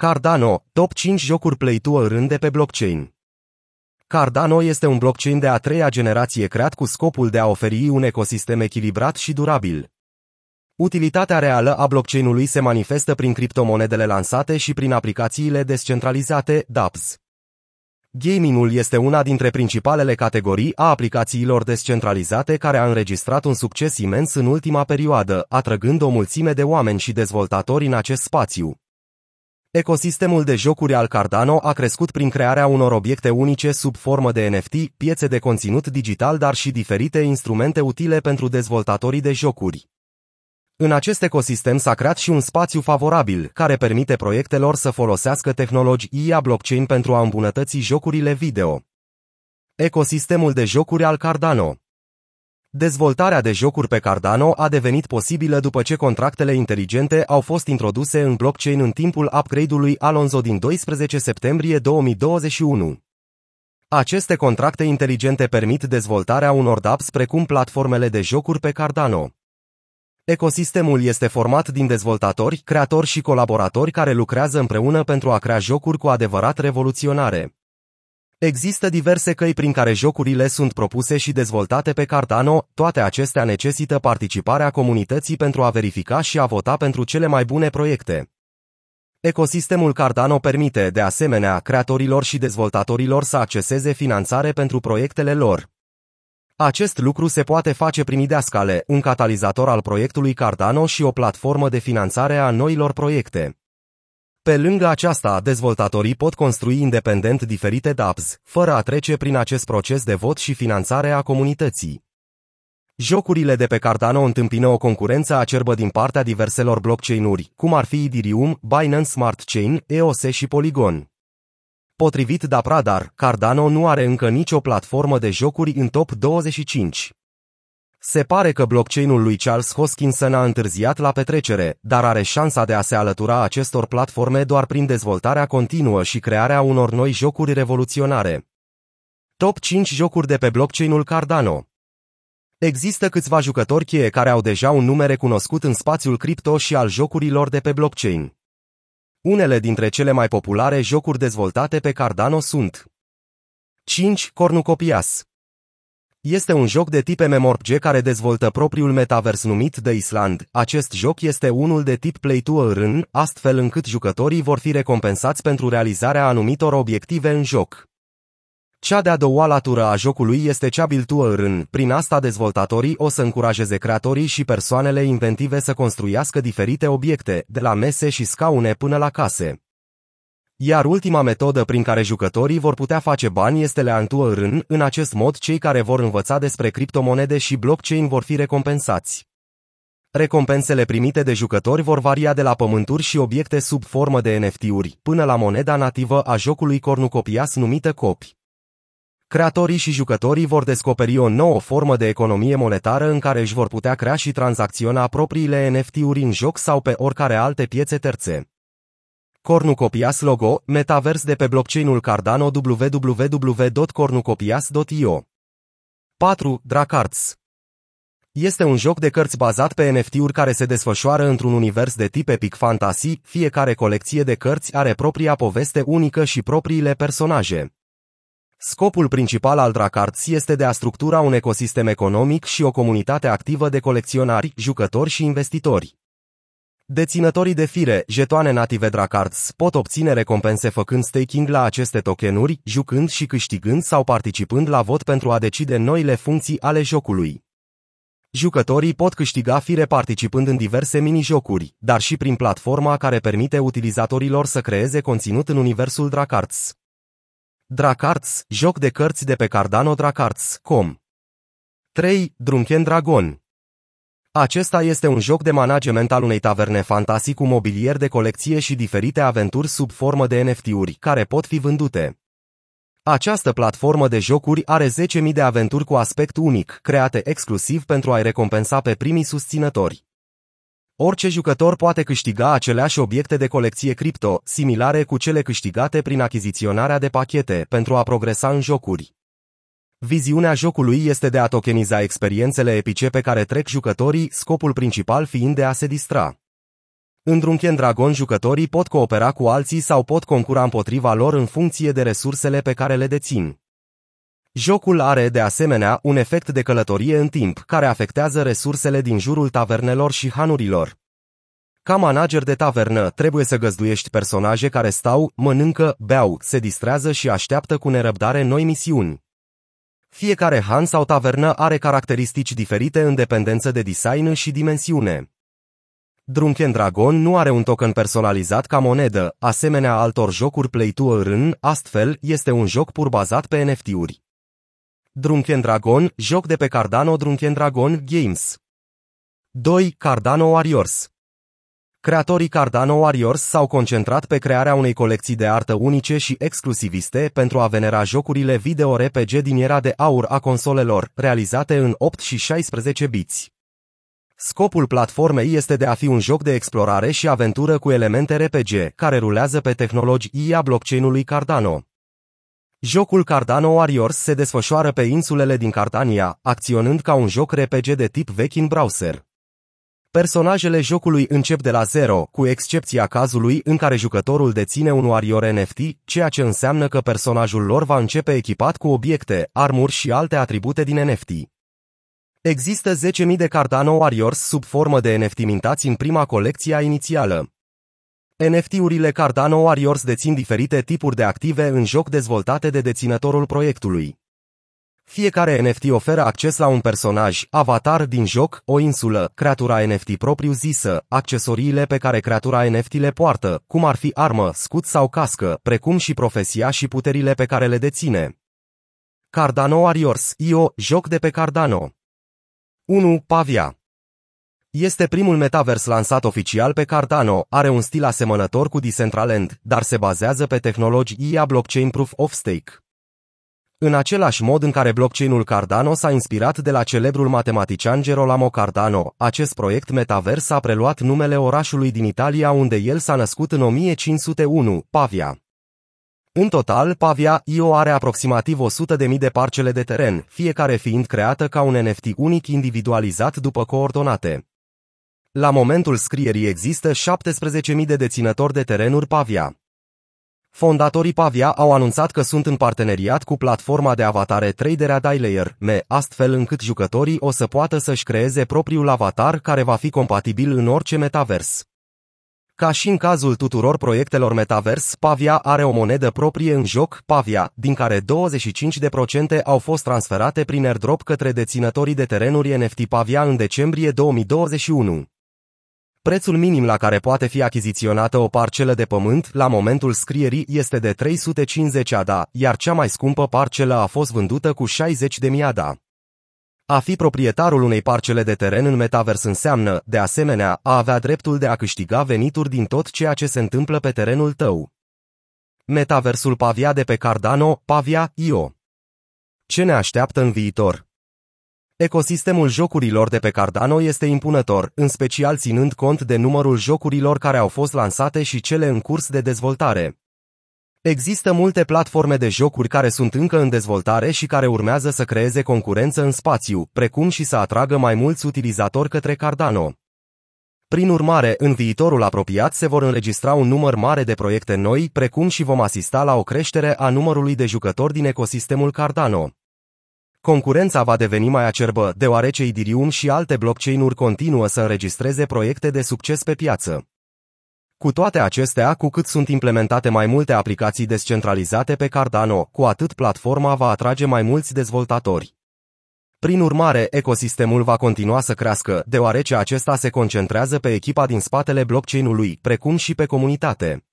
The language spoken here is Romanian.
Cardano, top 5 jocuri play to earn de pe blockchain. Cardano este un blockchain de a treia generație creat cu scopul de a oferi un ecosistem echilibrat și durabil. Utilitatea reală a blockchain-ului se manifestă prin criptomonedele lansate și prin aplicațiile descentralizate, dApps. Gamingul este una dintre principalele categorii a aplicațiilor descentralizate care a înregistrat un succes imens în ultima perioadă, atrăgând o mulțime de oameni și dezvoltatori în acest spațiu. Ecosistemul de jocuri al Cardano a crescut prin crearea unor obiecte unice sub formă de NFT, piețe de conținut digital, dar și diferite instrumente utile pentru dezvoltatorii de jocuri. În acest ecosistem s-a creat și un spațiu favorabil, care permite proiectelor să folosească tehnologia blockchain pentru a îmbunătăți jocurile video. Ecosistemul de jocuri al Cardano Dezvoltarea de jocuri pe Cardano a devenit posibilă după ce contractele inteligente au fost introduse în blockchain în timpul upgrade-ului Alonso din 12 septembrie 2021. Aceste contracte inteligente permit dezvoltarea unor dApps precum platformele de jocuri pe Cardano. Ecosistemul este format din dezvoltatori, creatori și colaboratori care lucrează împreună pentru a crea jocuri cu adevărat revoluționare. Există diverse căi prin care jocurile sunt propuse și dezvoltate pe Cardano, toate acestea necesită participarea comunității pentru a verifica și a vota pentru cele mai bune proiecte. Ecosistemul Cardano permite, de asemenea, creatorilor și dezvoltatorilor să acceseze finanțare pentru proiectele lor. Acest lucru se poate face prin Ideascale, un catalizator al proiectului Cardano și o platformă de finanțare a noilor proiecte. Pe lângă aceasta, dezvoltatorii pot construi independent diferite dApps, fără a trece prin acest proces de vot și finanțare a comunității. Jocurile de pe Cardano întâmpină o concurență acerbă din partea diverselor blockchain-uri, cum ar fi Ethereum, Binance Smart Chain, EOS și Polygon. Potrivit Dapradar, Cardano nu are încă nicio platformă de jocuri în top 25. Se pare că blockchain-ul lui Charles Hoskinson a întârziat la petrecere, dar are șansa de a se alătura acestor platforme doar prin dezvoltarea continuă și crearea unor noi jocuri revoluționare. Top 5 jocuri de pe blockchain-ul Cardano Există câțiva jucători cheie care au deja un nume recunoscut în spațiul cripto și al jocurilor de pe blockchain. Unele dintre cele mai populare jocuri dezvoltate pe Cardano sunt 5. Cornucopias este un joc de tip MMORPG care dezvoltă propriul metavers numit The Island. Acest joc este unul de tip Play to Earn, astfel încât jucătorii vor fi recompensați pentru realizarea anumitor obiective în joc. Cea de-a doua latură a jocului este cea Build to Earn. Prin asta dezvoltatorii o să încurajeze creatorii și persoanele inventive să construiască diferite obiecte, de la mese și scaune până la case. Iar ultima metodă prin care jucătorii vor putea face bani este Learn to Earn. În acest mod, cei care vor învăța despre criptomonede și blockchain vor fi recompensați. Recompensele primite de jucători vor varia de la pământuri și obiecte sub formă de NFT-uri, până la moneda nativă a jocului Cornucopias numită copi. Creatorii și jucătorii vor descoperi o nouă formă de economie monetară în care își vor putea crea și tranzacționa propriile NFT-uri în joc sau pe oricare alte piețe terțe. Cornucopias logo, metavers de pe blockchain-ul Cardano www.cornucopias.io 4. Dracarts este un joc de cărți bazat pe NFT-uri care se desfășoară într-un univers de tip epic fantasy, fiecare colecție de cărți are propria poveste unică și propriile personaje. Scopul principal al Dracarts este de a structura un ecosistem economic și o comunitate activă de colecționari, jucători și investitori. Deținătorii de fire, jetoane native Dracards, pot obține recompense făcând staking la aceste tokenuri, jucând și câștigând sau participând la vot pentru a decide noile funcții ale jocului. Jucătorii pot câștiga fire participând în diverse mini-jocuri, dar și prin platforma care permite utilizatorilor să creeze conținut în universul Dracards. Dracards, joc de cărți de pe Cardano Dracards.com 3. Drunken Dragon acesta este un joc de management al unei taverne fantasy cu mobilier de colecție și diferite aventuri sub formă de NFT-uri, care pot fi vândute. Această platformă de jocuri are 10.000 de aventuri cu aspect unic, create exclusiv pentru a-i recompensa pe primii susținători. Orice jucător poate câștiga aceleași obiecte de colecție cripto, similare cu cele câștigate prin achiziționarea de pachete, pentru a progresa în jocuri. Viziunea jocului este de a tokeniza experiențele epice pe care trec jucătorii, scopul principal fiind de a se distra. În Drunken Dragon jucătorii pot coopera cu alții sau pot concura împotriva lor în funcție de resursele pe care le dețin. Jocul are, de asemenea, un efect de călătorie în timp, care afectează resursele din jurul tavernelor și hanurilor. Ca manager de tavernă, trebuie să găzduiești personaje care stau, mănâncă, beau, se distrează și așteaptă cu nerăbdare noi misiuni. Fiecare han sau tavernă are caracteristici diferite în dependență de design și dimensiune. Drunken Dragon nu are un token personalizat ca monedă, asemenea altor jocuri Play to Earn, astfel, este un joc pur bazat pe NFT-uri. Drunken Dragon, joc de pe Cardano Drunken Dragon Games. 2. Cardano Warriors Creatorii Cardano Warriors s-au concentrat pe crearea unei colecții de artă unice și exclusiviste pentru a venera jocurile video RPG din era de aur a consolelor, realizate în 8 și 16 biți. Scopul platformei este de a fi un joc de explorare și aventură cu elemente RPG, care rulează pe tehnologia blockchain-ului Cardano. Jocul Cardano Warriors se desfășoară pe insulele din Cardania, acționând ca un joc RPG de tip vechi în browser. Personajele jocului încep de la zero, cu excepția cazului în care jucătorul deține un Warrior NFT, ceea ce înseamnă că personajul lor va începe echipat cu obiecte, armuri și alte atribute din NFT. Există 10.000 de Cardano Warriors sub formă de NFT mintați în prima colecție inițială. NFT-urile Cardano Warriors dețin diferite tipuri de active în joc dezvoltate de deținătorul proiectului. Fiecare NFT oferă acces la un personaj, avatar din joc, o insulă, creatura NFT propriu-zisă, accesoriile pe care creatura NFT le poartă, cum ar fi armă, scut sau cască, precum și profesia și puterile pe care le deține. Cardano Warriors, IO, joc de pe Cardano. 1. Pavia este primul metavers lansat oficial pe Cardano, are un stil asemănător cu Decentraland, dar se bazează pe tehnologia blockchain Proof of Stake. În același mod în care blockchainul Cardano s-a inspirat de la celebrul matematician Gerolamo Cardano, acest proiect metavers a preluat numele orașului din Italia unde el s-a născut în 1501, Pavia. În total, Pavia IO are aproximativ 100.000 de parcele de teren, fiecare fiind creată ca un NFT unic individualizat după coordonate. La momentul scrierii există 17.000 de deținători de terenuri Pavia. Fondatorii Pavia au anunțat că sunt în parteneriat cu platforma de avatare traderea Dailayer, me, astfel încât jucătorii o să poată să-și creeze propriul avatar care va fi compatibil în orice metavers. Ca și în cazul tuturor proiectelor metavers, Pavia are o monedă proprie în joc, Pavia, din care 25% au fost transferate prin airdrop către deținătorii de terenuri NFT Pavia în decembrie 2021. Prețul minim la care poate fi achiziționată o parcelă de pământ la momentul scrierii este de 350 ADA, iar cea mai scumpă parcelă a fost vândută cu 60 de ADA. A fi proprietarul unei parcele de teren în metavers înseamnă, de asemenea, a avea dreptul de a câștiga venituri din tot ceea ce se întâmplă pe terenul tău. Metaversul Pavia de pe Cardano, Pavia, IO. Ce ne așteaptă în viitor? Ecosistemul jocurilor de pe Cardano este impunător, în special ținând cont de numărul jocurilor care au fost lansate și cele în curs de dezvoltare. Există multe platforme de jocuri care sunt încă în dezvoltare și care urmează să creeze concurență în spațiu, precum și să atragă mai mulți utilizatori către Cardano. Prin urmare, în viitorul apropiat se vor înregistra un număr mare de proiecte noi, precum și vom asista la o creștere a numărului de jucători din ecosistemul Cardano. Concurența va deveni mai acerbă, deoarece Ethereum și alte blockchain-uri continuă să înregistreze proiecte de succes pe piață. Cu toate acestea, cu cât sunt implementate mai multe aplicații descentralizate pe Cardano, cu atât platforma va atrage mai mulți dezvoltatori. Prin urmare, ecosistemul va continua să crească, deoarece acesta se concentrează pe echipa din spatele blockchain-ului, precum și pe comunitate.